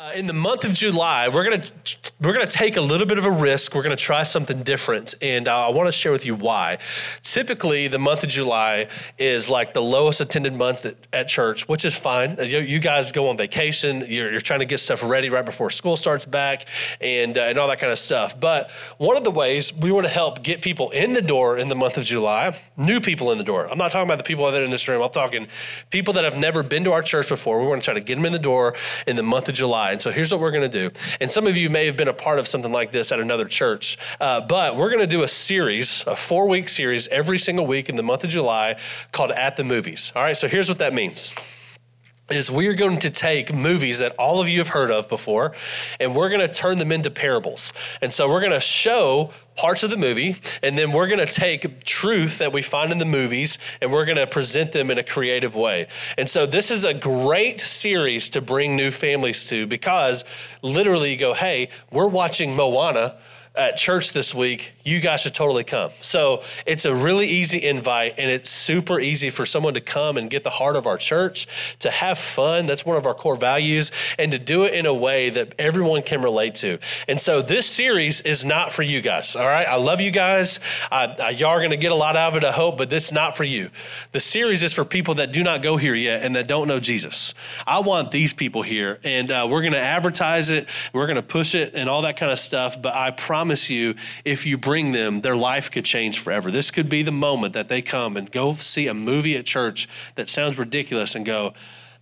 Uh, in the month of July, we're gonna we're gonna take a little bit of a risk. We're gonna try something different, and uh, I want to share with you why. Typically, the month of July is like the lowest attended month at, at church, which is fine. You, you, guys go on vacation. You're, you're, trying to get stuff ready right before school starts back, and uh, and all that kind of stuff. But one of the ways we want to help get people in the door in the month of July, new people in the door. I'm not talking about the people that are in this room. I'm talking people that have never been to our church before. We want to try to get them in the door in the month of July. And so here's what we're going to do. And some of you may have been a part of something like this at another church, uh, but we're going to do a series, a four week series every single week in the month of July called At the Movies. All right, so here's what that means is we're going to take movies that all of you have heard of before and we're going to turn them into parables. And so we're going to show parts of the movie, and then we're going to take truth that we find in the movies and we're going to present them in a creative way. And so this is a great series to bring new families to because literally you go, hey, we're watching Moana at church this week, you guys should totally come. So it's a really easy invite, and it's super easy for someone to come and get the heart of our church, to have fun. That's one of our core values, and to do it in a way that everyone can relate to. And so this series is not for you guys, all right? I love you guys. I, I, y'all are going to get a lot out of it, I hope, but this is not for you. The series is for people that do not go here yet and that don't know Jesus. I want these people here, and uh, we're going to advertise it, we're going to push it, and all that kind of stuff, but I promise promise you, if you bring them, their life could change forever. This could be the moment that they come and go see a movie at church that sounds ridiculous and go,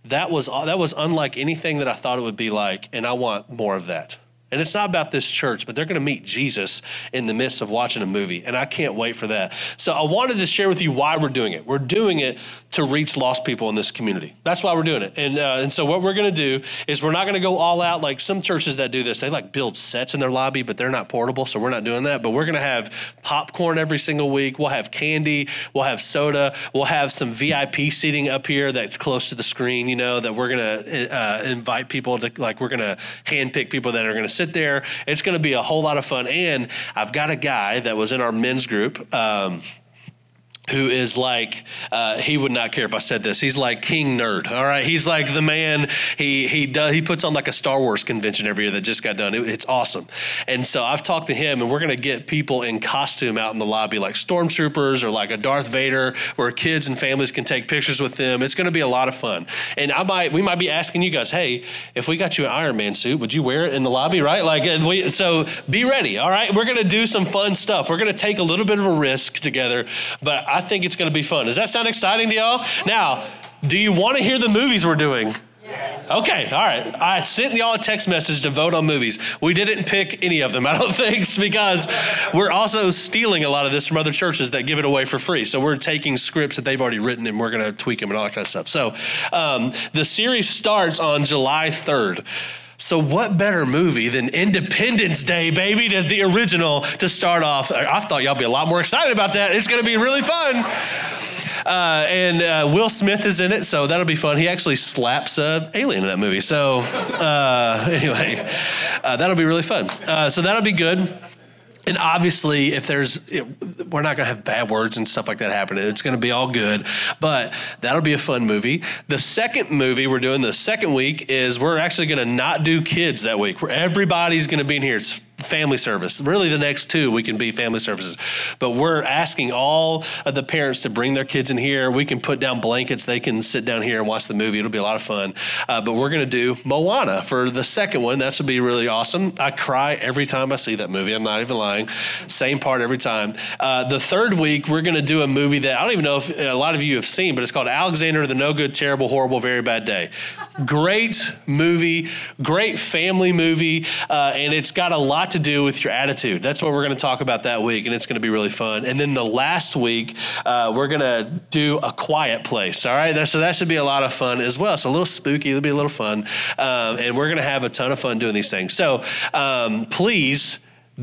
that was, that was unlike anything that I thought it would be like, and I want more of that. And it's not about this church, but they're going to meet Jesus in the midst of watching a movie. And I can't wait for that. So I wanted to share with you why we're doing it. We're doing it to reach lost people in this community. That's why we're doing it. And, uh, and so what we're going to do is we're not going to go all out like some churches that do this. They like build sets in their lobby, but they're not portable. So we're not doing that. But we're going to have popcorn every single week. We'll have candy. We'll have soda. We'll have some VIP seating up here that's close to the screen, you know, that we're going to uh, invite people to, like, we're going to handpick people that are going to sit there. It's going to be a whole lot of fun. And I've got a guy that was in our men's group. Um, who is like uh, he would not care if I said this. He's like king nerd. All right, he's like the man. He he does he puts on like a Star Wars convention every year that just got done. It, it's awesome. And so I've talked to him, and we're gonna get people in costume out in the lobby, like stormtroopers or like a Darth Vader, where kids and families can take pictures with them. It's gonna be a lot of fun. And I might we might be asking you guys, hey, if we got you an Iron Man suit, would you wear it in the lobby? Right? Like we, so, be ready. All right, we're gonna do some fun stuff. We're gonna take a little bit of a risk together, but I think it's going to be fun. Does that sound exciting to y'all? Now, do you want to hear the movies we're doing? Okay, all right. I sent y'all a text message to vote on movies. We didn't pick any of them, I don't think, because we're also stealing a lot of this from other churches that give it away for free. So we're taking scripts that they've already written and we're going to tweak them and all that kind of stuff. So um, the series starts on July 3rd. So, what better movie than Independence Day, baby, to the original to start off? I thought y'all be a lot more excited about that. It's going to be really fun. Uh, and uh, Will Smith is in it, so that'll be fun. He actually slaps an alien in that movie. So, uh, anyway, uh, that'll be really fun. Uh, so, that'll be good. And obviously, if there's, you know, we're not going to have bad words and stuff like that happening. It's going to be all good, but that'll be a fun movie. The second movie we're doing the second week is we're actually going to not do kids that week. Everybody's going to be in here. It's family service. Really, the next two we can be family services. But we're asking all of the parents to bring their kids in here. We can put down blankets. They can sit down here and watch the movie. It'll be a lot of fun. Uh, but we're going to do Moana for the second one. That's going to be really awesome. I cry every time I see that movie. I'm not even lying. Same part every time. Uh, the third week, we're going to do a movie that I don't even know if a lot of you have seen, but it's called Alexander the No Good, Terrible, Horrible, Very Bad Day. Great movie, great family movie, uh, and it's got a lot to do with your attitude. That's what we're going to talk about that week, and it's going to be really fun. And then the last week, uh, we're going to do a quiet place. All right, so that should be a lot of fun as well. It's a little spooky. It'll be a little fun, um, and we're going to have a ton of fun doing these things. So um, please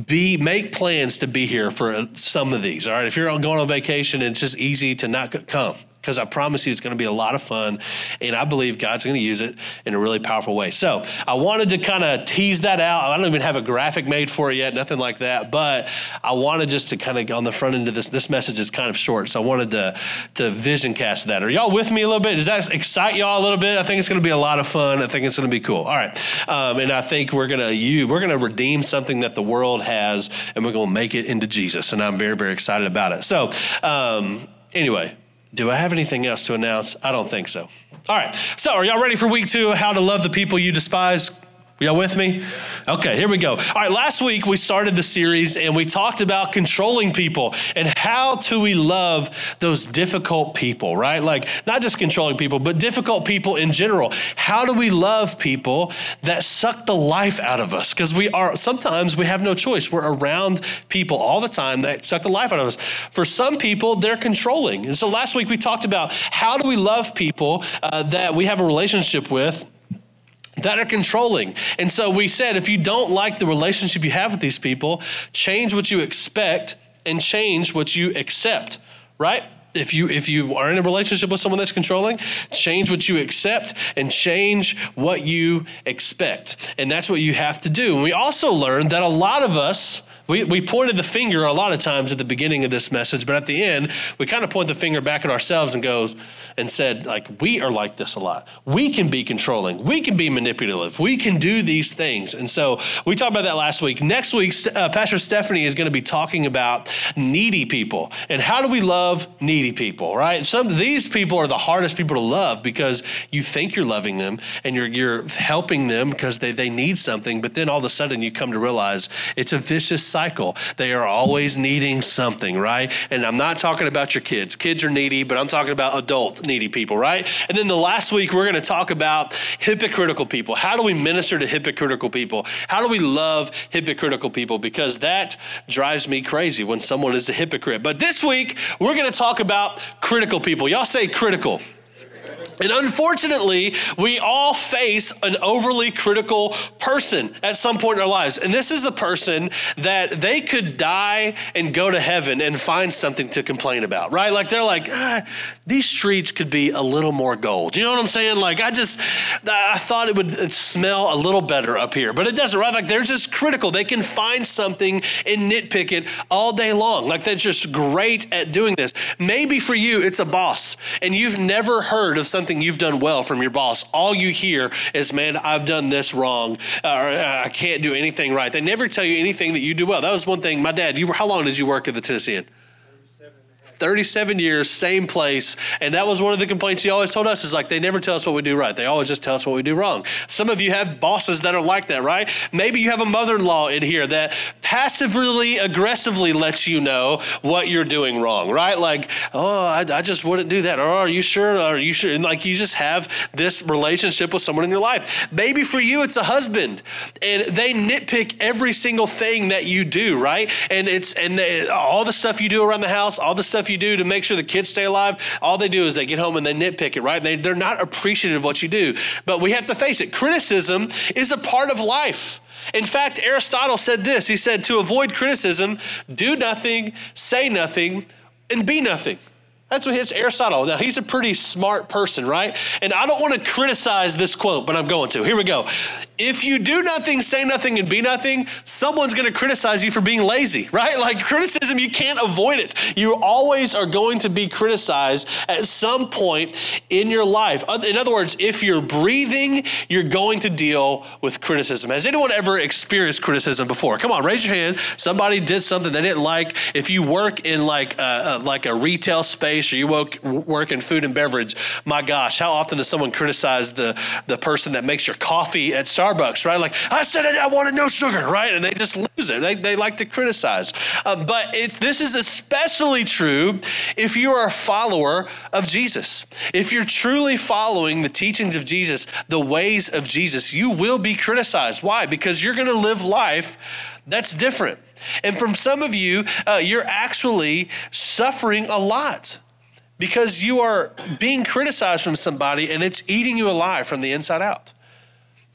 be make plans to be here for some of these all right if you're going on vacation it's just easy to not come because I promise you it's going to be a lot of fun. And I believe God's going to use it in a really powerful way. So I wanted to kind of tease that out. I don't even have a graphic made for it yet, nothing like that. But I wanted just to kind of on the front end of this, this message is kind of short. So I wanted to, to vision cast that. Are y'all with me a little bit? Does that excite y'all a little bit? I think it's going to be a lot of fun. I think it's going to be cool. All right. Um, and I think we're going to you, we're going to redeem something that the world has and we're going to make it into Jesus. And I'm very, very excited about it. So, um, anyway, do I have anything else to announce? I don't think so. All right. So, are y'all ready for week two? How to love the people you despise? Y'all with me? Okay, here we go. All right, last week we started the series and we talked about controlling people and how do we love those difficult people, right? Like not just controlling people, but difficult people in general. How do we love people that suck the life out of us? Because we are sometimes we have no choice. We're around people all the time that suck the life out of us. For some people, they're controlling. And so last week we talked about how do we love people uh, that we have a relationship with that are controlling. And so we said if you don't like the relationship you have with these people, change what you expect and change what you accept, right? If you if you are in a relationship with someone that's controlling, change what you accept and change what you expect. And that's what you have to do. And we also learned that a lot of us we, we pointed the finger a lot of times at the beginning of this message, but at the end, we kind of point the finger back at ourselves and goes and said, like, we are like this a lot. We can be controlling. We can be manipulative. We can do these things. And so we talked about that last week. Next week, uh, Pastor Stephanie is going to be talking about needy people and how do we love needy people, right? Some of these people are the hardest people to love because you think you're loving them and you're, you're helping them because they, they need something, but then all of a sudden you come to realize it's a vicious cycle. They are always needing something, right? And I'm not talking about your kids. Kids are needy, but I'm talking about adult needy people, right? And then the last week, we're going to talk about hypocritical people. How do we minister to hypocritical people? How do we love hypocritical people? Because that drives me crazy when someone is a hypocrite. But this week, we're going to talk about critical people. Y'all say critical. And unfortunately, we all face an overly critical person at some point in our lives. And this is the person that they could die and go to heaven and find something to complain about, right? Like they're like, ah, these streets could be a little more gold. You know what I'm saying? Like I just, I thought it would smell a little better up here, but it doesn't, right? Like they're just critical. They can find something and nitpick it all day long. Like they're just great at doing this. Maybe for you, it's a boss and you've never heard of something you've done well from your boss. All you hear is, man, I've done this wrong, or uh, I can't do anything right. They never tell you anything that you do well. That was one thing. My dad, you, were how long did you work at the Tennessean? 37 years, same place. And that was one of the complaints he always told us is like, they never tell us what we do right. They always just tell us what we do wrong. Some of you have bosses that are like that, right? Maybe you have a mother in law in here that passively, aggressively lets you know what you're doing wrong, right? Like, oh, I, I just wouldn't do that. Or are you sure? Are you sure? And like, you just have this relationship with someone in your life. Maybe for you, it's a husband and they nitpick every single thing that you do, right? And it's, and they, all the stuff you do around the house, all the stuff stuff you do to make sure the kids stay alive, all they do is they get home and they nitpick it, right? They, they're not appreciative of what you do. But we have to face it criticism is a part of life. In fact, Aristotle said this he said, to avoid criticism, do nothing, say nothing, and be nothing. That's what hits Aristotle. Now, he's a pretty smart person, right? And I don't want to criticize this quote, but I'm going to. Here we go. If you do nothing, say nothing, and be nothing, someone's going to criticize you for being lazy, right? Like criticism, you can't avoid it. You always are going to be criticized at some point in your life. In other words, if you're breathing, you're going to deal with criticism. Has anyone ever experienced criticism before? Come on, raise your hand. Somebody did something they didn't like. If you work in like a, like a retail space, space or you work, work in food and beverage, my gosh, how often does someone criticize the, the person that makes your coffee at Starbucks, right? Like, I said I wanted no sugar, right? And they just lose it. They, they like to criticize. Um, but it's, this is especially true if you are a follower of Jesus. If you're truly following the teachings of Jesus, the ways of Jesus, you will be criticized. Why? Because you're going to live life that's different. And from some of you, uh, you're actually suffering a lot because you are being criticized from somebody and it's eating you alive from the inside out.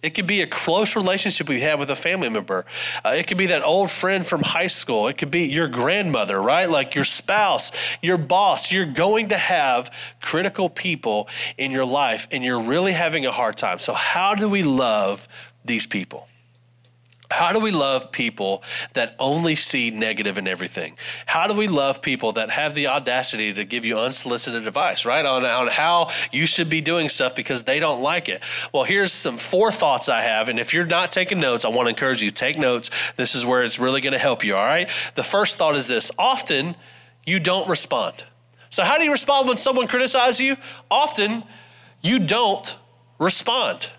It could be a close relationship we have with a family member. Uh, it could be that old friend from high school. It could be your grandmother, right? Like your spouse, your boss. You're going to have critical people in your life, and you're really having a hard time. So, how do we love these people? How do we love people that only see negative in everything? How do we love people that have the audacity to give you unsolicited advice, right? On, on how you should be doing stuff because they don't like it. Well, here's some four thoughts I have. And if you're not taking notes, I want to encourage you take notes. This is where it's really going to help you, all right? The first thought is this often you don't respond. So, how do you respond when someone criticizes you? Often you don't respond.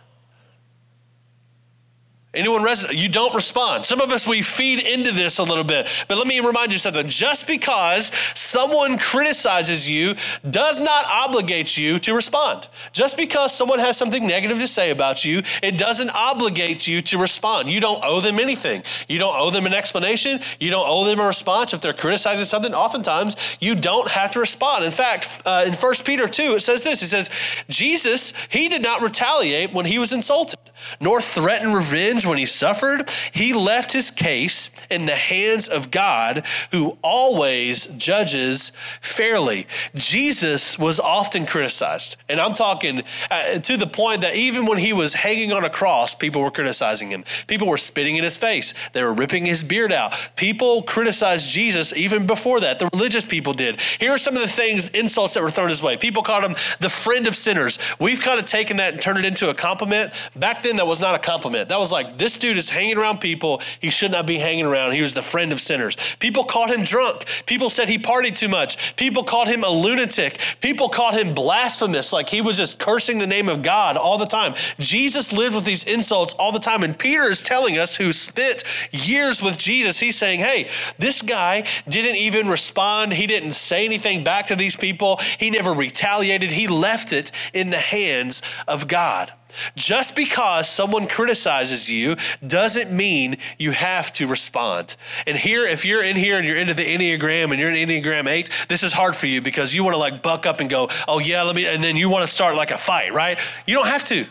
Anyone? You don't respond. Some of us, we feed into this a little bit. But let me remind you something. Just because someone criticizes you does not obligate you to respond. Just because someone has something negative to say about you, it doesn't obligate you to respond. You don't owe them anything. You don't owe them an explanation. You don't owe them a response. If they're criticizing something, oftentimes you don't have to respond. In fact, uh, in 1 Peter 2, it says this It says, Jesus, he did not retaliate when he was insulted, nor threaten revenge when he suffered, he left his case in the hands of God, who always judges fairly. Jesus was often criticized. And I'm talking uh, to the point that even when he was hanging on a cross, people were criticizing him. People were spitting in his face, they were ripping his beard out. People criticized Jesus even before that. The religious people did. Here are some of the things, insults that were thrown his way. People called him the friend of sinners. We've kind of taken that and turned it into a compliment. Back then, that was not a compliment. That was like, this dude is hanging around people he should not be hanging around. He was the friend of sinners. People called him drunk. People said he partied too much. People called him a lunatic. People called him blasphemous, like he was just cursing the name of God all the time. Jesus lived with these insults all the time. And Peter is telling us, who spent years with Jesus, he's saying, hey, this guy didn't even respond. He didn't say anything back to these people. He never retaliated. He left it in the hands of God. Just because someone criticizes you doesn't mean you have to respond. And here, if you're in here and you're into the Enneagram and you're an Enneagram 8, this is hard for you because you want to like buck up and go, oh yeah, let me, and then you want to start like a fight, right? You don't have to.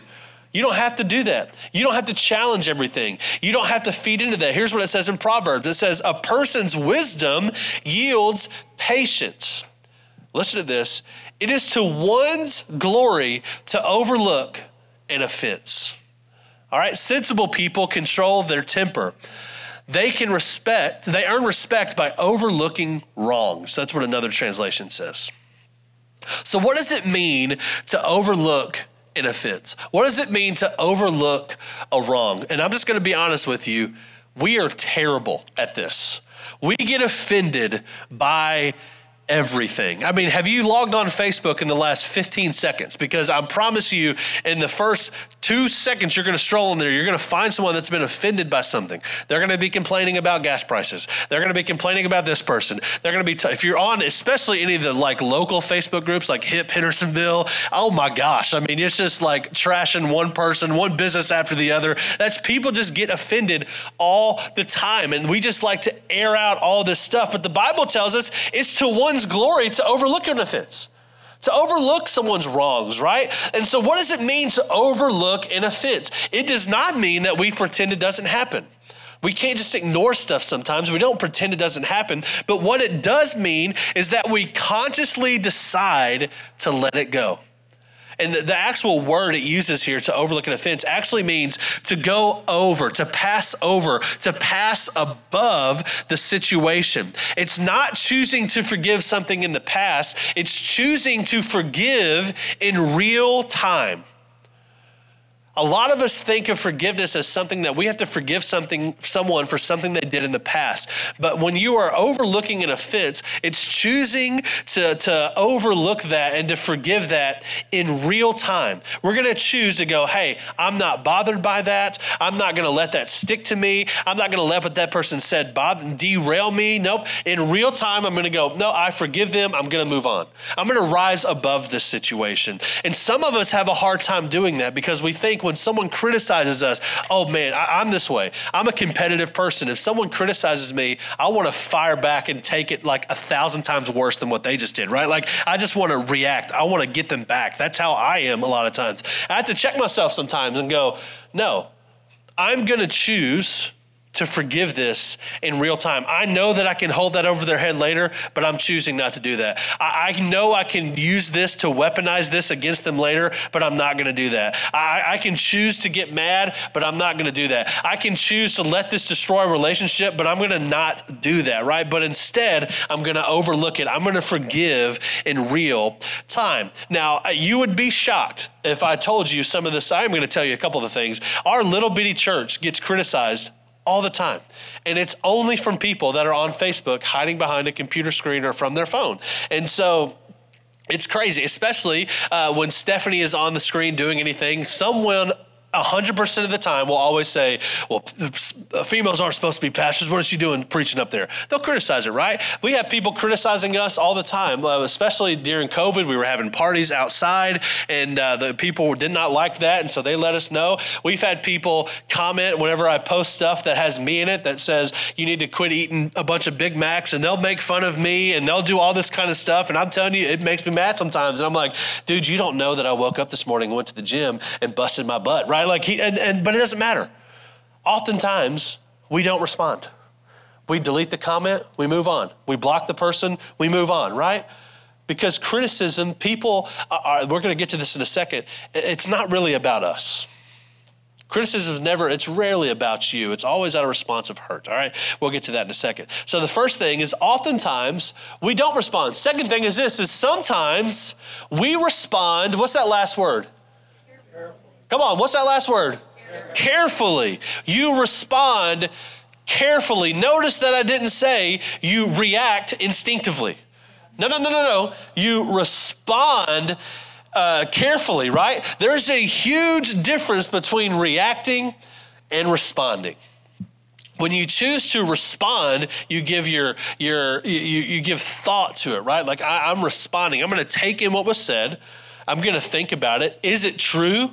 You don't have to do that. You don't have to challenge everything. You don't have to feed into that. Here's what it says in Proverbs it says, A person's wisdom yields patience. Listen to this. It is to one's glory to overlook an offense. All right, sensible people control their temper. They can respect, they earn respect by overlooking wrongs. That's what another translation says. So, what does it mean to overlook an offense? What does it mean to overlook a wrong? And I'm just going to be honest with you, we are terrible at this. We get offended by everything. I mean, have you logged on Facebook in the last 15 seconds? Because I promise you, in the first two seconds you're going to stroll in there, you're going to find someone that's been offended by something. They're going to be complaining about gas prices. They're going to be complaining about this person. They're going to be, t- if you're on, especially any of the like local Facebook groups like HIP Hendersonville, oh my gosh. I mean, it's just like trashing one person, one business after the other. That's people just get offended all the time. And we just like to air out all this stuff. But the Bible tells us it's to one's glory to overlook an offense to overlook someone's wrongs, right? And so, what does it mean to overlook an offense? It does not mean that we pretend it doesn't happen. We can't just ignore stuff sometimes. We don't pretend it doesn't happen. But what it does mean is that we consciously decide to let it go. And the, the, actual word it uses here to overlook an offense actually means to go over, to pass over, to pass above the situation. It's not choosing to forgive something in the past, it's choosing to forgive in real time. A lot of us think of forgiveness as something that we have to forgive something, someone for something they did in the past. But when you are overlooking an offense, it's choosing to, to overlook that and to forgive that in real time. We're to choose to go, hey, I'm not bothered by that. I'm not to let that stick to me. I'm not to let what that person said bother, derail me. Nope. In real time, I'm to go, no, I forgive them. I'm to move on. I'm to rise above this situation. And some of us have a hard time doing that because we think when someone criticizes us, oh man, I, I'm this way. I'm a competitive person. If someone criticizes me, I want to fire back and take it like a thousand times worse than what they just did, right? Like I just want to react. I want to get them back. That's how I am a lot of times. I have to check myself sometimes and go, no, I'm going to choose to forgive this in real time. I know that I can hold that over their head later, but I'm choosing not to do that. I, I know I can use this to weaponize this against them later, but I'm not going to do that. I, I, can choose to get mad, but I'm not going to do that. I can choose to let this destroy a relationship, but I'm going to not do that, right? But instead, I'm going to overlook it. I'm going to forgive in real time. Now, uh, you would be shocked if I told you some of this. I'm going to tell you a couple of the things. Our little bitty church gets criticized all the time. And it's only from people that are on Facebook hiding behind a computer screen or from their phone. And so it's crazy, especially uh, when Stephanie is on the screen doing anything. Someone 100% of the time will always say, well, females aren't supposed to be pastors. What is she doing preaching up there? They'll criticize it, right? We have people criticizing us all the time, especially during COVID. We were having parties outside, and uh, the people did not like that, and so they let us know. We've had people comment whenever I post stuff that has me in it that says, you need to quit eating a bunch of Big Macs, and they'll make fun of me, and they'll do all this kind of stuff. And I'm telling you, it makes me mad sometimes. And I'm like, dude, you don't know that I woke up this morning went to the gym and busted my butt, right? Right? Like he, and, and, but it doesn't matter. Oftentimes, we don't respond. We delete the comment, we move on. We block the person, we move on, right? Because criticism, people are, we're going to get to this in a second, it's not really about us. Criticism is never, it's rarely about you. It's always out of response of hurt. All right. We'll get to that in a second. So the first thing is oftentimes we don't respond. Second thing is this is sometimes we respond. What's that last word? Come on, what's that last word? Carefully. You respond carefully. Notice that I didn't say you react instinctively. No, no, no, no, no. You respond uh, carefully, right? There's a huge difference between reacting and responding. When you choose to respond, you give your your you, you give thought to it, right? Like I, I'm responding. I'm going to take in what was said. I'm going to think about it. Is it true?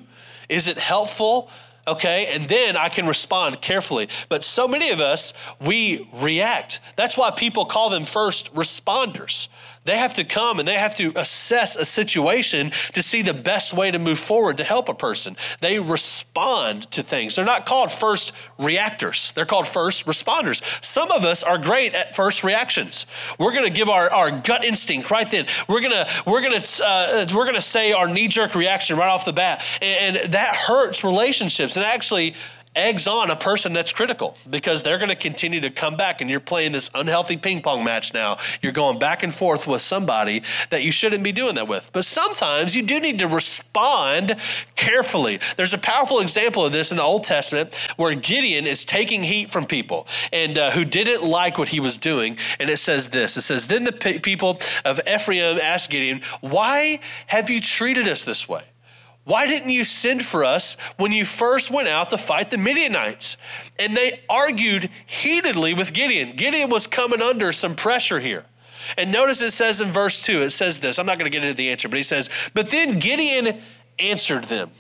Is it helpful? Okay, and then I can respond carefully. But so many of us, we react. That's why people call them first responders. They have to come and they have to assess a situation to see the best way to move forward to help a person. They respond to things. They're not called first reactors, they're called first responders. Some of us are great at first reactions. We're going to give our, our gut instinct right then. We're going to we're going to uh, we're going to say our knee jerk reaction right off the bat. And, and that hurts relationships. And actually eggs on a person that's critical because they're going to continue to come back and you're playing this unhealthy ping pong match now. You're going back and forth with somebody that you shouldn't be doing that with. But sometimes you do need to respond carefully. There's a powerful example of this in the Old Testament where Gideon is taking heat from people and uh, who didn't like what he was doing. And it says this it says, Then the people of Ephraim asked Gideon, Why have you treated us this way? Why didn't you send for us when you first went out to fight the Midianites? And they argued heatedly with Gideon. Gideon was coming under some pressure here. And notice it says in verse 2, it says this. I'm not going to get into the answer, but he says, But then Gideon answered them.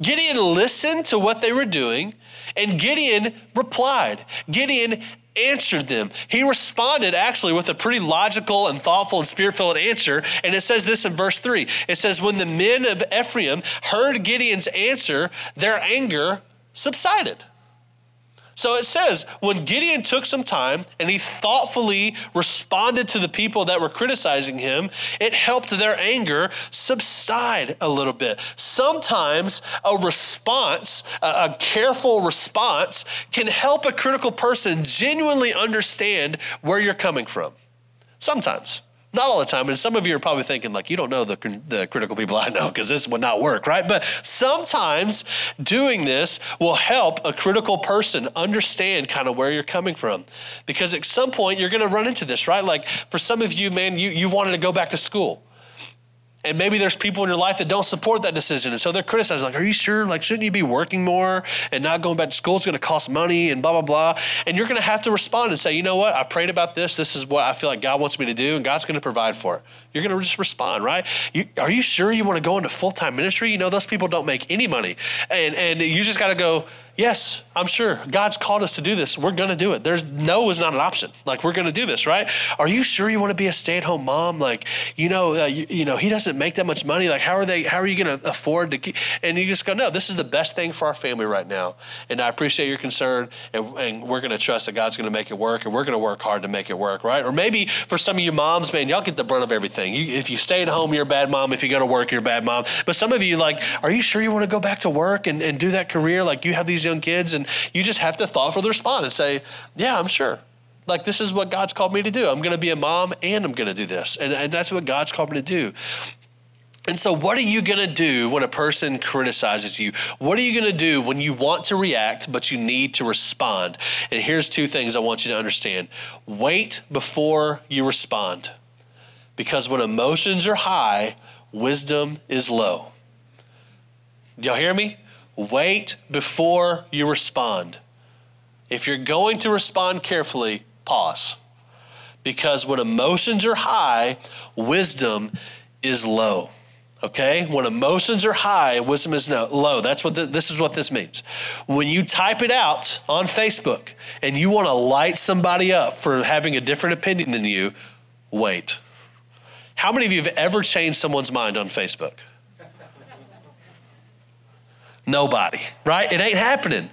Gideon listened to what they were doing, and Gideon replied. Gideon answered them. He responded actually with a pretty logical and thoughtful and spirit filled answer. And it says this in verse 3 it says, When the men of Ephraim heard Gideon's answer, their anger subsided. So it says, when Gideon took some time and he thoughtfully responded to the people that were criticizing him, it helped their anger subside a little bit. Sometimes a response, a, careful response, can help a critical person genuinely understand where you're coming from. Sometimes. Not all the time. And some of you are probably thinking, like, you don't know the, the critical people I know because this would not work, right? But sometimes doing this will help a critical person understand kind of where you're coming from. Because at some point, you're going to run into this, right? Like, for some of you, man, you, you wanted to go back to school. And maybe there's people in your life that don't support that decision. And so they're criticizing, like, are you sure? Like, shouldn't you be working more and not going back to school? It's going to cost money and blah, blah, blah. And you're going to have to respond and say, you know what? I prayed about this. This is what I feel like God wants me to do, and God's going to provide for it. You're going to just respond, right? You, are you sure you want to go into full time ministry? You know, those people don't make any money. And, and you just got to go, Yes, I'm sure. God's called us to do this. We're going to do it. There's no is not an option. Like we're going to do this, right? Are you sure you want to be a stay-at-home mom? Like, you know, uh, you, you, know, he doesn't make that much money. Like, how are they? How are you going to afford to keep? And you just go, no, this is the best thing for our family right now. And I appreciate your concern, and, and we're going to trust that God's going to make it work, and we're going to work hard to make it work, right? Or maybe for some of you moms, man, y'all get the brunt of everything. You, if you stay at home, you're a bad mom. If you go to work, you're a bad mom. But some of you, like, are you sure you want to go back to work and, and do that career? Like, you have these young kids and you just have to thoughtfully respond and say, Yeah, I'm sure. Like, this is what God's called me to do. I'm going to be a mom and I'm going to do this. And, and that's what God's called me to do. And so, what are you going to do when a person criticizes you? What are you going to do when you want to react, but you need to respond? And here's two things I want you to understand wait before you respond. Because when emotions are high, wisdom is low. Y'all hear me? Wait before you respond. If you're going to respond carefully, pause. Because when emotions are high, wisdom is low. Okay? When emotions are high, wisdom is no, low. That's what the, this is what this means. When you type it out on Facebook and you want to light somebody up for having a different opinion than you, wait. How many of you have ever changed someone's mind on Facebook? Nobody, right? It ain't happening.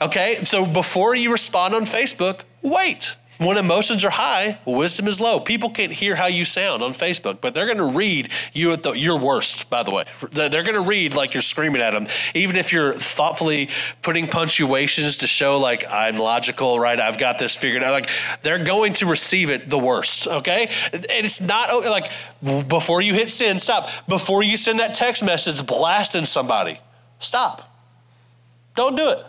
Okay, so before you respond on Facebook, wait. When emotions are high, wisdom is low. People can't hear how you sound on Facebook, but they're going to read you at the, your worst, by the way. They're going to read like you're screaming at them, even if you're thoughtfully putting punctuations to show like I'm logical, right? I've got this figured out. Like they're going to receive it the worst, okay? And it's not like before you hit send, stop. Before you send that text message blasting somebody, Stop. Don't do it.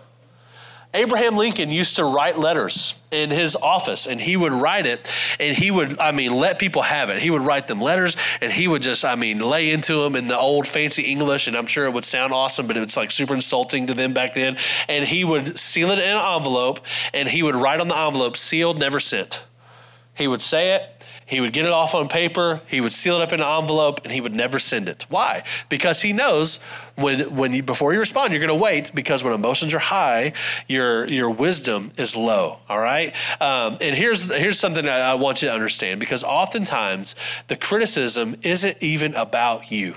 Abraham Lincoln used to write letters in his office and he would write it and he would, I mean, let people have it. He would write them letters and he would just, I mean, lay into them in the old fancy English and I'm sure it would sound awesome, but it's like super insulting to them back then. And he would seal it in an envelope and he would write on the envelope, sealed, never sent. He would say it he would get it off on paper, he would seal it up in an envelope, and he would never send it. Why? Because he knows when when you before you respond, you're going to wait because when emotions are high, your your wisdom is low. All right. Um, and here's here's something I, I want you to understand because oftentimes the criticism isn't even about you.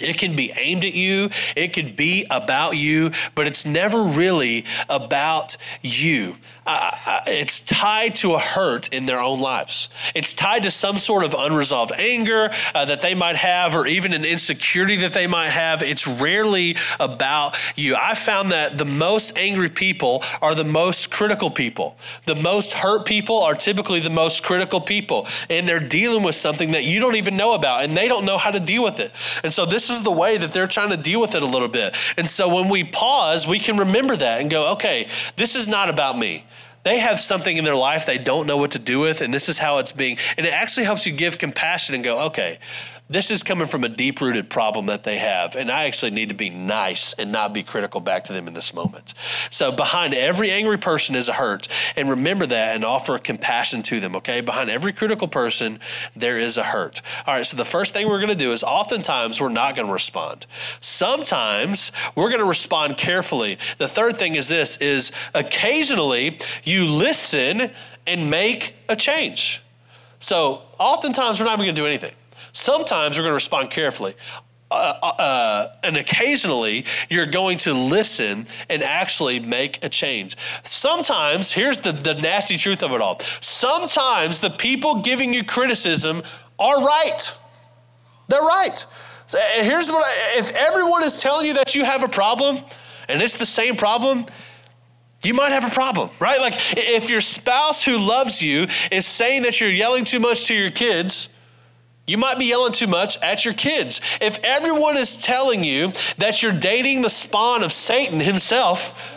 It can be aimed at you, it could be about you, but it's never really about you. Uh, it's tied to a hurt in their own lives. It's tied to some sort of unresolved anger uh, that they might have, or even an insecurity that they might have. It's rarely about you. I found that the most angry people are the most critical people. The most hurt people are typically the most critical people, and they're dealing with something that you don't even know about, and they don't know how to deal with it. And so, this is the way that they're trying to deal with it a little bit. And so, when we pause, we can remember that and go, okay, this is not about me they have something in their life they don't know what to do with, and this is how it's being. And it actually helps you give compassion and go, okay, this is coming from a deep rooted problem that they have. And I actually need to be nice and not be critical back to them in this moment. So, behind every angry person is a hurt. And remember that and offer compassion to them, okay? Behind every critical person, there is a hurt. All right, so the first thing we're going to do is oftentimes we're not going to respond. Sometimes we're going to respond carefully. The third thing is this is occasionally you listen and make a change. So, oftentimes we're not even going to do anything. Sometimes we're going to respond carefully. Uh, uh, uh, and occasionally you're going to listen and actually make a change. Sometimes, here's the, the nasty truth of it all sometimes the people giving you criticism are right. They're right. Here's what I, if everyone is telling you that you have a problem and it's the same problem, you might have a problem, right? Like if your spouse who loves you is saying that you're yelling too much to your kids, you might be yelling too much at your kids. If everyone is telling you that you're dating the spawn of Satan himself,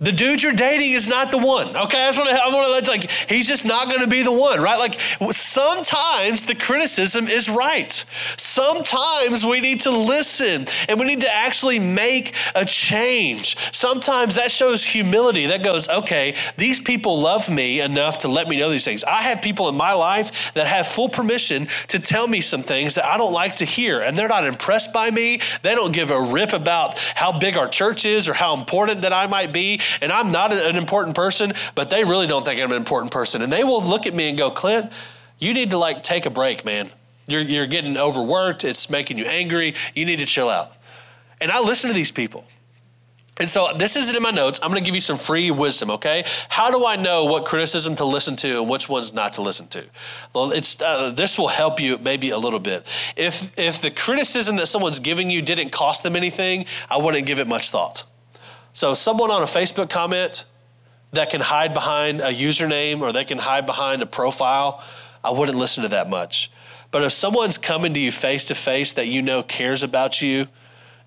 the dude you're dating is not the one. Okay, want to. I want to. Like, he's just not going to be the one, right? Like, sometimes the criticism is right. Sometimes we need to listen and we need to actually make a change. Sometimes that shows humility. That goes, okay, these people love me enough to let me know these things. I have people in my life that have full permission to tell me some things that I don't like to hear, and they're not impressed by me. They don't give a rip about how big our church is or how important that I might be and I'm not an important person, but they really don't think I'm an important person. And they will look at me and go, Clint, you need to like take a break, man. You're, you're getting overworked. It's making you angry. You need to chill out. And I listen to these people. And so this isn't in my notes. I'm going to give you some free wisdom, okay? How do I know what criticism to listen to and which ones not to listen to? Well, it's uh, this will help you maybe a little bit. If if the criticism that someone's giving you didn't cost them anything, I wouldn't give it much thought. So, someone on a Facebook comment that can hide behind a username or they can hide behind a profile, I wouldn't listen to that much. But if someone's coming to you face to face that you know cares about you,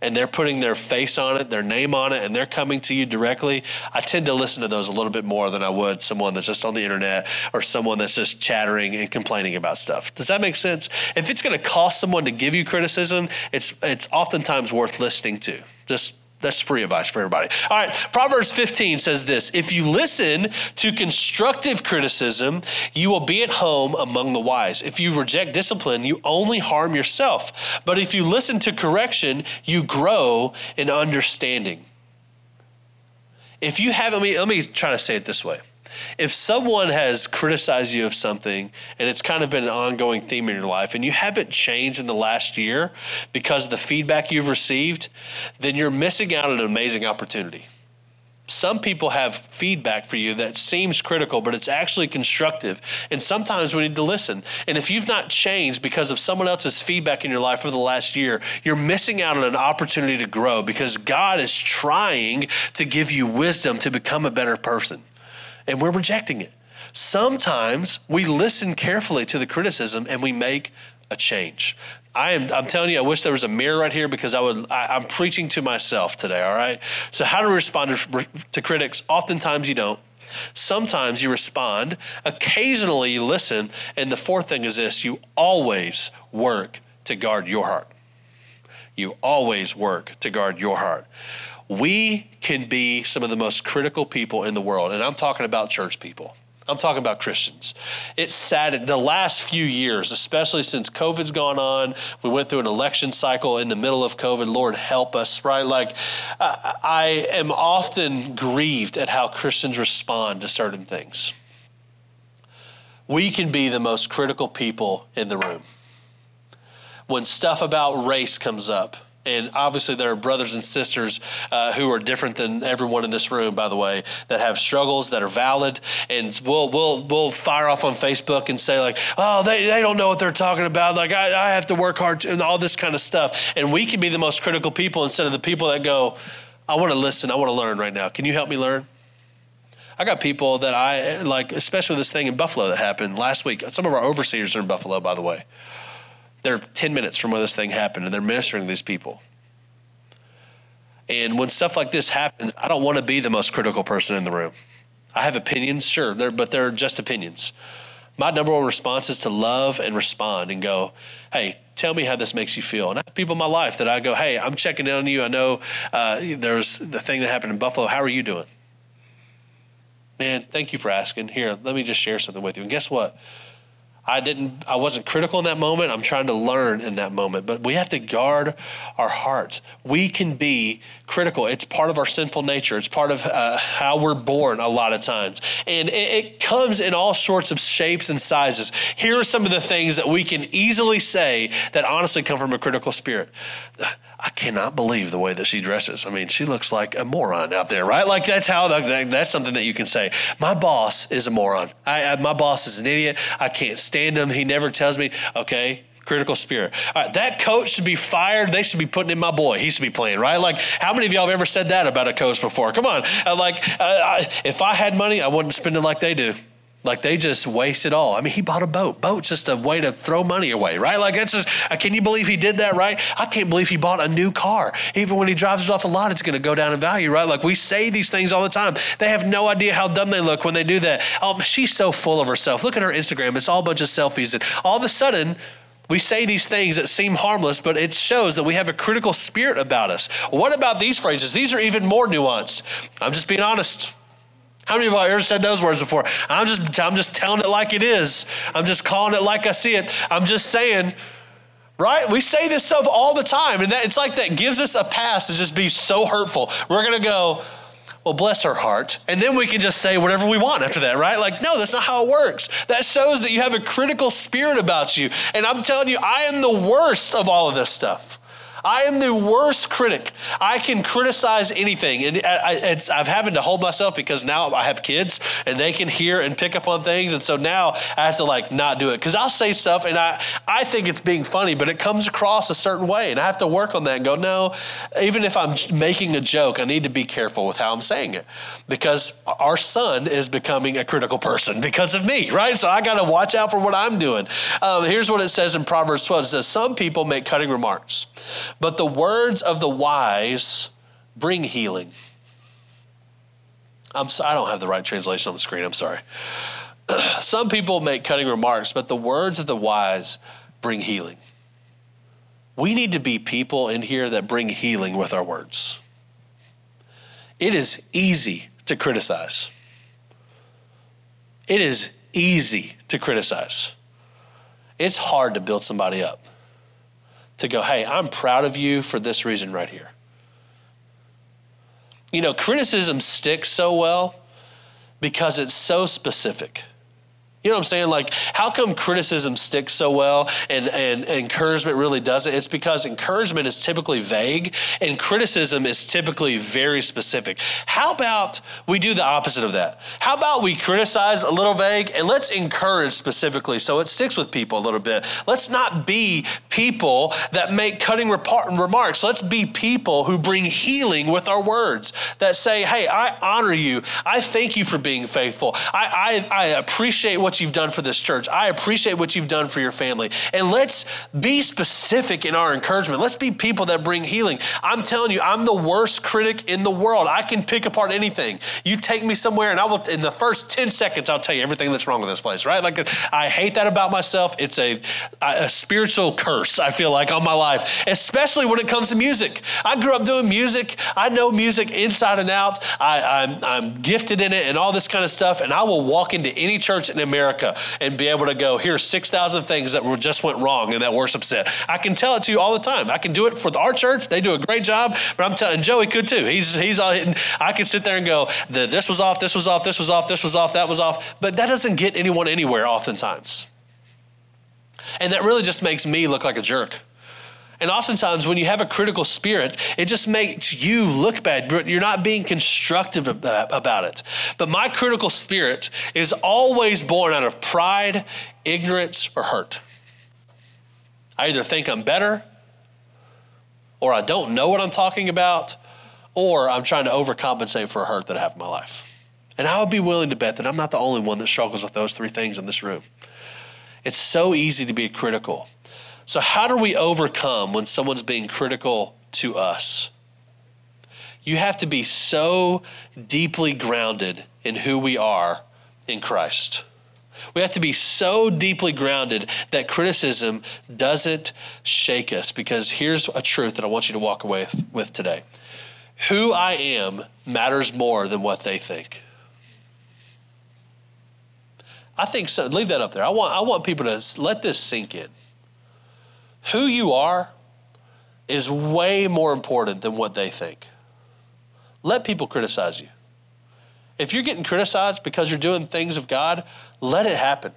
and they're putting their face on it, their name on it, and they're coming to you directly, I tend to listen to those a little bit more than I would someone that's just on the internet or someone that's just chattering and complaining about stuff. Does that make sense? If it's going to cost someone to give you criticism, it's it's oftentimes worth listening to. Just that's free advice for everybody. All right, Proverbs 15 says this If you listen to constructive criticism, you will be at home among the wise. If you reject discipline, you only harm yourself. But if you listen to correction, you grow in understanding. If you have, let me, let me try to say it this way if someone has criticized you of something and it's kind of been an ongoing theme in your life and you haven't changed in the last year because of the feedback you've received, then you're missing out on an amazing opportunity. Some people have feedback for you that seems critical, but it's actually constructive. And sometimes we need to listen. And if you've not changed because of someone else's feedback in your life for the last year, you're missing out on an opportunity to grow because God is trying to give you wisdom to become a better person and we're rejecting it. Sometimes we listen carefully to the criticism and we make a change. I am I'm telling you, I wish there was a mirror right here because I would I, am preaching to myself today, all right? So how to respond to, to critics? Oftentimes you don't. Sometimes you respond, occasionally you listen, and the fourth thing is this, you always work to guard your heart. You always work to guard your heart we can be some of the most critical people in the world. And I'm talking about church people. I'm talking about Christians. It's sad the last few years, especially since COVID's gone on. We went through an election cycle in the middle of COVID. Lord, help us, right? Like, I am often grieved at how Christians respond to certain things. We can be the most critical people in the room. When stuff about race comes up, and obviously there are brothers and sisters uh, who are different than everyone in this room by the way that have struggles that are valid. And we'll we'll we'll fire off on facebook and say like oh they, they don't know what they're talking about. Like I, I have to work hard to, and all this kind of stuff. And we can be the most critical people instead of the people that go i want to listen. I want to learn right now. Can you help me learn? I got people that I like, especially this thing in Buffalo that happened last week. Some of our overseers are in Buffalo, by the way. They're 10 minutes from where this thing happened and they're ministering to these people. And when stuff like this happens, I don't want to be the most critical person in the room. I have opinions, sure, they're, but they're just opinions. My number one response is to love and respond and go, hey, tell me how this makes you feel. And I have people in my life that I go, hey, I'm checking in on you. I know uh, there's the thing that happened in Buffalo. How are you doing? Man, thank you for asking. Here, let me just share something with you. And guess what? I didn't I wasn't critical in that moment. I'm trying to learn in that moment. But we have to guard our hearts. We can be critical. It's part of our sinful nature. It's part of uh, how we're born a lot of times. And it, it comes in all sorts of shapes and sizes. Here are some of the things that we can easily say that honestly come from a critical spirit. I cannot believe the way that she dresses. I mean, she looks like a moron out there, right? Like that's how that's something that you can say. My boss is a moron. I, I, my boss is an idiot. I can't stand him. He never tells me. Okay, critical spirit. All right, that coach should be fired. They should be putting in my boy. He should be playing, right? Like, how many of y'all have ever said that about a coach before? Come on. Uh, like, uh, I, if I had money, I wouldn't spend it like they do. Like they just waste it all. I mean, he bought a boat. Boat's just a way to throw money away, right? Like that's just, uh, can you believe he did that, right? I can't believe he bought a new car. Even when he drives it off the lot, it's going to go down in value, right? Like we say these things all the time. They have no idea how dumb they look when they do that. Oh, she's so full of herself. Look at her Instagram. It's all a bunch of selfies. And all of a sudden, we say these things that seem harmless, but it shows that we have a critical spirit about us. What about these phrases? These are even more nuanced. I'm just being honest. How many of have ever said those words before? I'm just, I'm just telling it like it is. I'm just calling it like I see it. I'm just saying, right? We say this stuff all the time, and that, it's like that gives us a pass to just be so hurtful. We're gonna go, well, bless her heart. And then we can just say whatever we want after that, right? Like, no, that's not how it works. That shows that you have a critical spirit about you. And I'm telling you, I am the worst of all of this stuff. I am the worst critic. I can criticize anything. And I, it's, I'm having to hold myself because now I have kids and they can hear and pick up on things. And so now I have to like not do it because I'll say stuff and I, I think it's being funny, but it comes across a certain way. And I have to work on that and go, no, even if I'm making a joke, I need to be careful with how I'm saying it because our son is becoming a critical person because of me, right? So I got to watch out for what I'm doing. Um, here's what it says in Proverbs 12 it says, Some people make cutting remarks but the words of the wise bring healing. I'm so, I don't have the right translation on the screen. I'm sorry. Some people make cutting remarks, but the words of the wise bring healing. We need to be people in here that bring healing with our words. It is easy to criticize. It is easy to criticize. It's hard to build somebody up to go, hey, I'm proud of you for this reason right here. You know, criticism sticks so well because it's so specific. You know what I'm saying? Like, how come criticism sticks so well and, and, encouragement really doesn't? It's because encouragement is typically vague and criticism is typically very specific. How about we do the opposite of that? How about we criticize a little vague and let's encourage specifically so it sticks with people a little bit? Let's not be people that make cutting remarks. Let's be people who bring healing with our words that say, hey, I honor you. I thank you for being faithful. I, I, I appreciate what what you've done for this church. I appreciate what you've done for your family. And let's be specific in our encouragement. Let's be people that bring healing. I'm telling you, I'm the worst critic in the world. I can pick apart anything. You take me somewhere, and I will, in the first 10 seconds, I'll tell you everything that's wrong with this place, right? Like, I hate that about myself. It's a, a spiritual curse, I feel like, on my life, especially when it comes to music. I grew up doing music. I know music inside and out. I, I'm, I'm gifted in it and all this kind of stuff. And I will walk into any church in America America and be able to go, here's 6,000 things that just went wrong in that worship set. I can tell it to you all the time. I can do it for our church. They do a great job, but I'm telling Joey could too. He's, he's all hitting. I can sit there and go, this was off, this was off, this was off, this was off, that was off. But that doesn't get anyone anywhere oftentimes. And that really just makes me look like a jerk. And oftentimes, when you have a critical spirit, it just makes you look bad. You're not being constructive uh, about it. But my critical spirit is always born out of pride, ignorance, or hurt. I either think I'm better, or I don't know what I'm talking about, or I'm trying to overcompensate for a hurt that I have in my life. And I would be willing to bet that I'm not the only one that struggles with those three things in this room. It's so easy to be critical. So, how do we overcome when someone's being critical to us? You have to be so deeply grounded in who we are in Christ. We have to be so deeply grounded that criticism doesn't shake us because here's a truth that I want you to walk away with today. Who I am matters more than what they think. I think so. Leave that up there. I want, I want people to let this sink in. Who you are is way more important than what they think. Let people criticize you. If you're getting criticized because you're doing things of God, let it happen.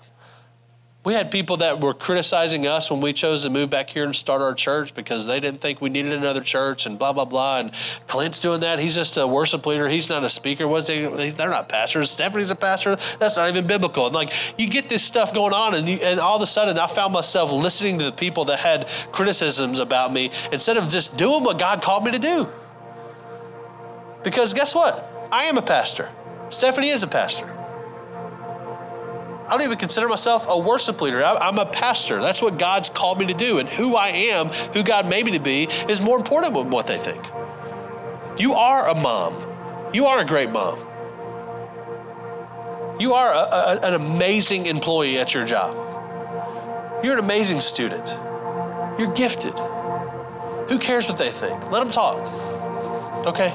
We had people that were criticizing us when we chose to move back here and start our church because they didn't think we needed another church and blah, blah, blah. And Clint's doing that. He's just a worship leader. He's not a speaker. What's he, they're not pastors. Stephanie's a pastor. That's not even biblical. And like you get this stuff going on, and, you, and all of a sudden I found myself listening to the people that had criticisms about me instead of just doing what God called me to do. Because guess what? I am a pastor. Stephanie is a pastor. I don't even consider myself a worship leader. I'm a pastor. That's what God's called me to do. And who I am, who God made me to be, is more important than what they think. You are a mom. You are a great mom. You are a, a, an amazing employee at your job. You're an amazing student. You're gifted. Who cares what they think? Let them talk. Okay?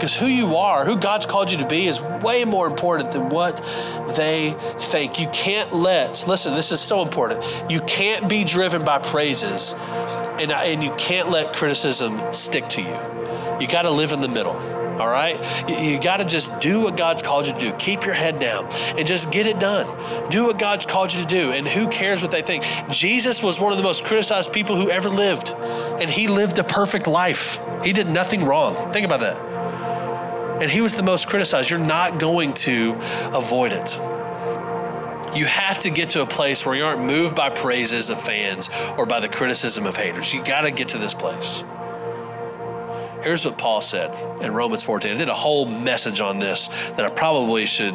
Because who you are, who God's called you to be, is way more important than what they think. You can't let, listen, this is so important. You can't be driven by praises and, and you can't let criticism stick to you. You got to live in the middle all right? You, you got to just do what God's called you to do. Keep your head down and just get it done. Do what God's called you to do, and who cares what they think? Jesus was one of the most criticized people who ever lived, and he lived a perfect life. He did nothing wrong. Think about that. And he was the most criticized. You're not going to avoid it. You have to get to a place where you aren't moved by praises of fans or by the criticism of haters. You got to get to this place. Here's what Paul said in Romans 14. I did a whole message on this that I probably should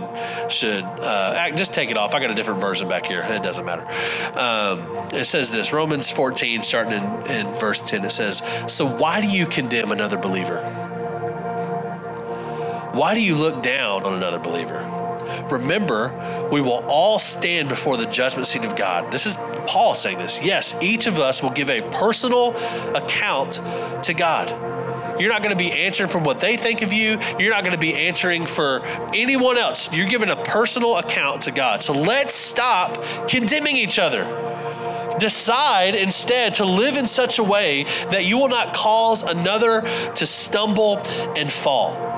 should uh, just take it off. I got a different version back here. It doesn't matter. Um, it says this Romans 14, starting in, in verse 10. It says, "So why do you condemn another believer? Why do you look down on another believer?" Remember, we will all stand before the judgment seat of God. This is Paul saying this. Yes, each of us will give a personal account to God. You're not going to be answering from what they think of you. You're not going to be answering for anyone else. You're giving a personal account to God. So let's stop condemning each other. Decide instead to live in such a way that you will not cause another to stumble and fall.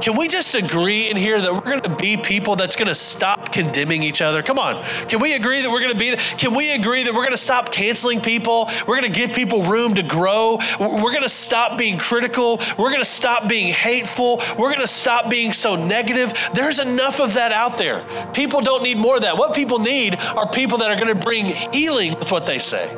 Can we just agree in here that we're going to be people that's going to stop condemning each other? Come on. Can we agree that we're going to be Can we agree that we're going to stop canceling people? We're going to give people room to grow. We're going to stop being critical. We're going to stop being hateful. We're going to stop being so negative. There's enough of that out there. People don't need more of that. What people need are people that are going to bring healing with what they say.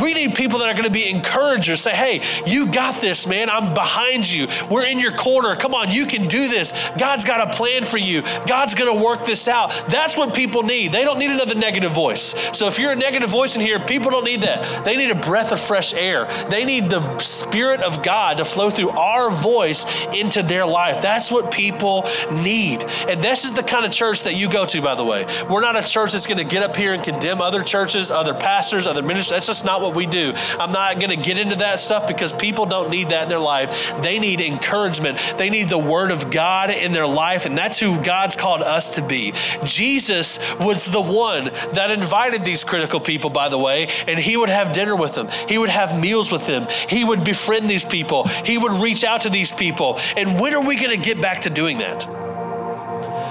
We need people that are going to be encouragers. Say, "Hey, you got this, man. I'm behind you. We're in your corner. Come on, you can do this. God's got a plan for you. God's going to work this out. That's what people need. They don't need another negative voice. So if you're a negative voice in here, people don't need that. They need a breath of fresh air. They need the Spirit of God to flow through our voice into their life. That's what people need. And this is the kind of church that you go to, by the way. We're not a church that's going to get up here and condemn other churches, other pastors, other ministers. That's just not what we do. I'm not going to get into that stuff because people don't need that in their life. They need encouragement, they need the Word of God God in their life, and that's who God's called us to be. Jesus was the one that invited these critical people, by the way, and he would have dinner with them. He would have meals with them. He would befriend these people. He would reach out to these people. And when are we going to get back to doing that?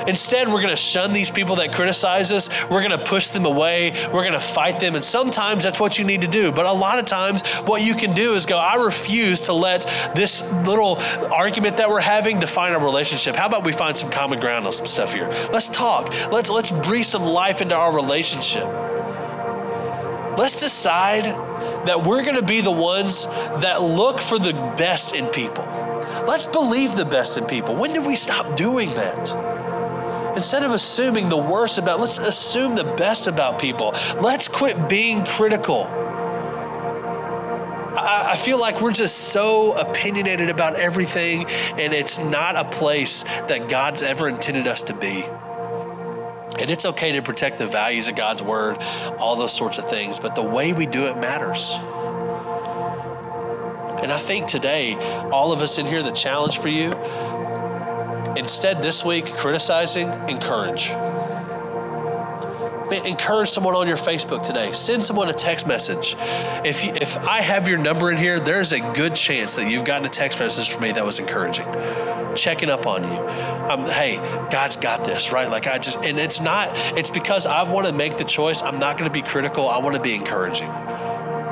Instead, we're going to shun these people that criticize us. We're going to push them away. We're going to fight them. And sometimes that's what you need to do. But a lot of times, what you can do is go, I refuse to let this little argument that we're having define our relationship. How about we find some common ground on some stuff here? Let's talk. Let's, let's breathe some life into our relationship. Let's decide that we're going to be the ones that look for the best in people. Let's believe the best in people. When did we stop doing that? Instead of assuming the worst about, let's assume the best about people. Let's quit being critical. I, feel like we're just so opinionated about everything, and it's not a place that God's ever intended us to be. And it's okay to protect the values of God's word, all those sorts of things, but the way we do it matters. And I think today, all of us in here, the challenge for you Instead, this week, criticizing, encourage. Man, encourage someone on your Facebook today. Send someone a text message. If, you, if I have your number in here, there's a good chance that you've gotten a text message from me that was encouraging, checking up on you. Um, hey, God's got this, right? Like I just, and it's not, it's because I want to make the choice. I'm not going to be critical. I want to be encouraging.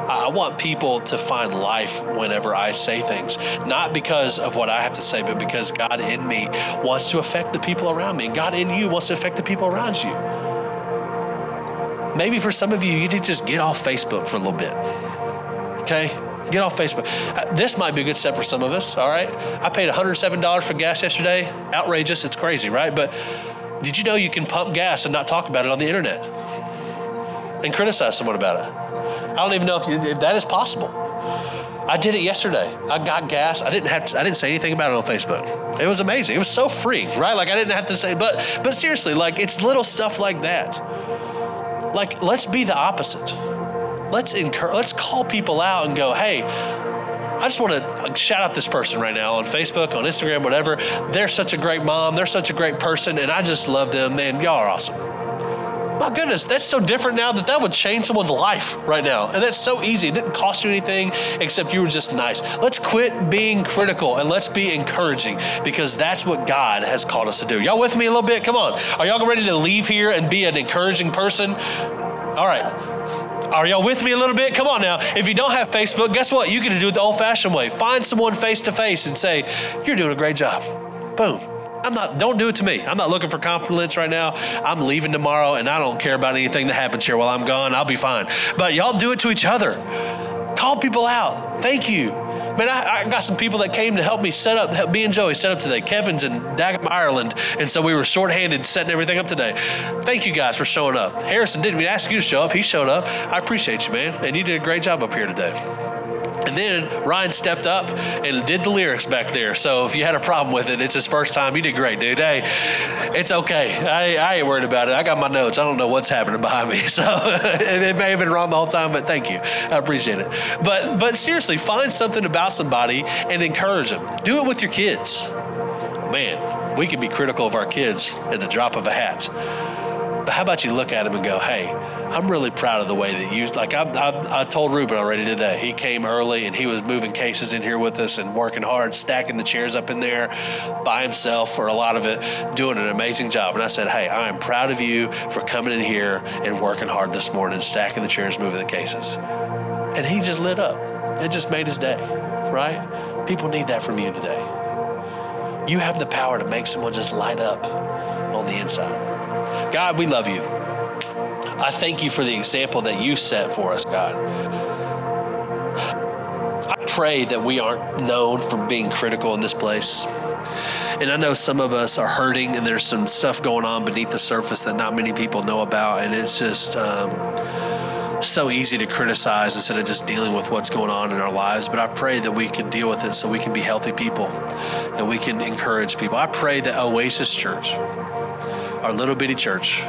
I want people to find life whenever I say things, not because of what I have to say, but because God in me wants to affect the people around me. And God in you wants to affect the people around you. Maybe for some of you, you need to just get off Facebook for a little bit. Okay? Get off Facebook. Uh, this might be a good step for some of us, all right? I paid $107 for gas yesterday. Outrageous. It's crazy, right? But Did you know you can pump gas and not talk about it on the internet and criticize someone about it? I don't even know if, if that is possible. I did it yesterday. I got gas. I didn't have to, I didn't say anything about it on Facebook. It was amazing. It was so free, right? Like I didn't have to say, but but seriously, like it's little stuff like that. Like let's be the opposite. Let's encourage. Let's call people out and go, hey. I just want to uh, shout out this person right now on Facebook, on Instagram, whatever. They're such a great mom. They're such a great person, and I just love them. Man, y'all are awesome. My goodness, that's so different now that that would change someone's life right now. And that's so easy. It didn't cost you anything except you were just nice. Let's quit being critical and let's be encouraging because that's what God has called us to do. Y'all with me a little bit? Come on. Are y'all ready to leave here and be an encouraging person? All right. Are y'all with me a little bit? Come on now. If you don't have Facebook, guess what? You can do it the old fashioned way. Find someone face to face and say, You're doing a great job. Boom. I'm not, don't do it to me. I'm not looking for compliments right now. I'm leaving tomorrow and I don't care about anything that happens here while I'm gone. I'll be fine. But y'all do it to each other. Call people out. Thank you. Man, I, I, got some people that came to help me set up, help me and Joey set up today. Kevin's in Dagenham, Ireland. And so we were shorthanded setting everything up today. Thank you guys for showing up. Harrison didn't even ask you to show up. He showed up. I appreciate you, man. And you did a great job up here today. And then Ryan stepped up and did the lyrics back there. So if you had a problem with it, it's his first time. You did great, dude. Hey, it's okay. I, I ain't worried about it. I got my notes. I don't know what's happening behind me. So it may have been wrong the whole time, but thank you. I appreciate it. But but seriously, find something about somebody and encourage them. Do it with your kids. Man, we can be critical of our kids at the drop of a hat. But how about you look at him and go, hey, I'm really proud of the way that you, like I, I, I, told Ruben already today, he came early and he was moving cases in here with us and working hard, stacking the chairs up in there by himself for a lot of it, doing an amazing job. And I said, hey, I am proud of you for coming in here and working hard this morning, stacking the chairs, moving the cases. And he just lit up. It just made his day, right? People need that from you today. You have the power to make someone just light up on the inside. God, we love you. I thank you for the example that you set for us, God. I pray that we aren't known for being critical in this place. And I know some of us are hurting, and there's some stuff going on beneath the surface that not many people know about. And it's just um, so easy to criticize instead of just dealing with what's going on in our lives. But I pray that we can deal with it so we can be healthy people and we can encourage people. I pray that Oasis Church our little bitty church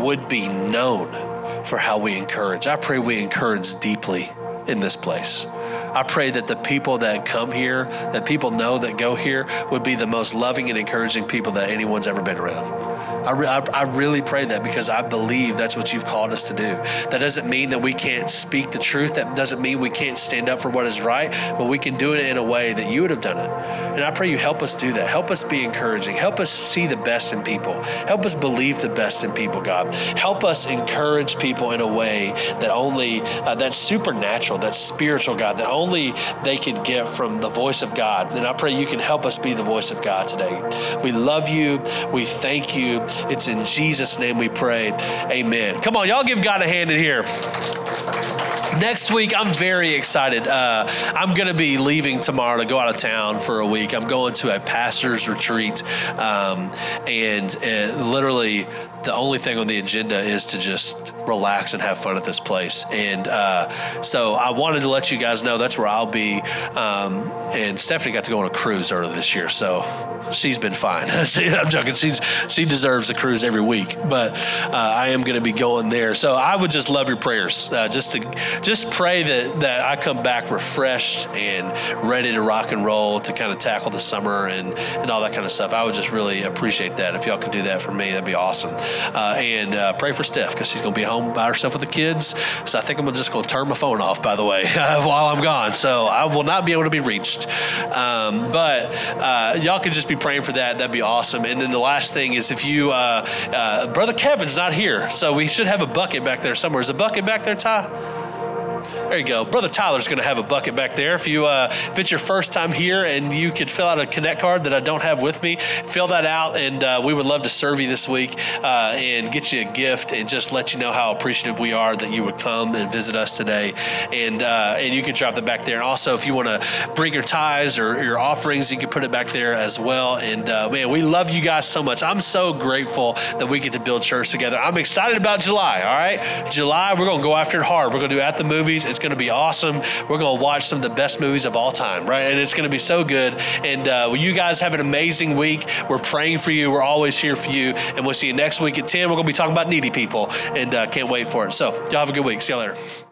would be known for how we encourage. I pray we encourage deeply in this place. I pray that the people that come here, that people know that go here, would be the most loving and encouraging people that anyone's ever been around. I, re- I, really pray that because I believe that's what you've called us to do. That doesn't mean that we can't speak the truth. That doesn't mean we can't stand up for what is right, but we can do it in a way that you would have done it. And I pray you help us do that. Help us be encouraging. Help us see the best in people. Help us believe the best in people, God. Help us encourage people in a way that only, uh, that's supernatural, that's spiritual, God, that only they could get from the voice of God. And I pray you can help us be the voice of God today. We love you. We thank you. It's in Jesus' name we pray. Amen. Come on, y'all give God a hand in here. Next week, I'm very excited. Uh, I'm going to be leaving tomorrow to go out of town for a week. I'm going to a pastor's retreat, um, and uh, literally the only thing on the agenda is to just relax and have fun at this place. And uh, so I wanted to let you guys know that's where I'll be. Um, and Stephanie got to go on a cruise earlier this year, so she's been fine. I'm joking. She's she deserves a cruise every week, but uh, I am going to be going there. So I would just love your prayers, uh, just to just pray that that I come back refreshed and ready to rock and roll to kind of tackle the summer and and all that kind of stuff. I would just really appreciate that if y'all could do that for me. That'd be awesome. Uh, and uh, pray for Steph because she's going to be home by herself with the kids. So I think I'm just going to turn my phone off. By the way, while I'm gone, so I will not be able to be reached. Um, but uh, y'all could just be praying for that. That'd be awesome. And then the last thing is if you, uh, uh, Brother Kevin's not here, so we should have a bucket back there somewhere. Is a bucket back there, Ty? There you go. Brother Tyler's going to have a bucket back there. If you uh, if it's your first time here and you could fill out a Connect card that I don't have with me, fill that out, and uh, we would love to serve you this week uh, and get you a gift and just let you know how appreciative we are that you would come and visit us today. And uh, and you can drop that back there. And also, if you want to bring your tithes or your offerings, you can put it back there as well. And uh, man, we love you guys so much. I'm so grateful that we get to build church together. I'm excited about July. All right, July, we're gonna go after it hard. We're gonna do at the movies. It's gonna be awesome. We're gonna watch some of the best movies of all time, right? And it's gonna be so good. And uh, well, you guys have an amazing week. We're praying for you. We're always here for you. And we'll see you next week at 10. We're gonna be talking about needy people, and uh, can't wait for it. So y'all have a good week. See y'all later.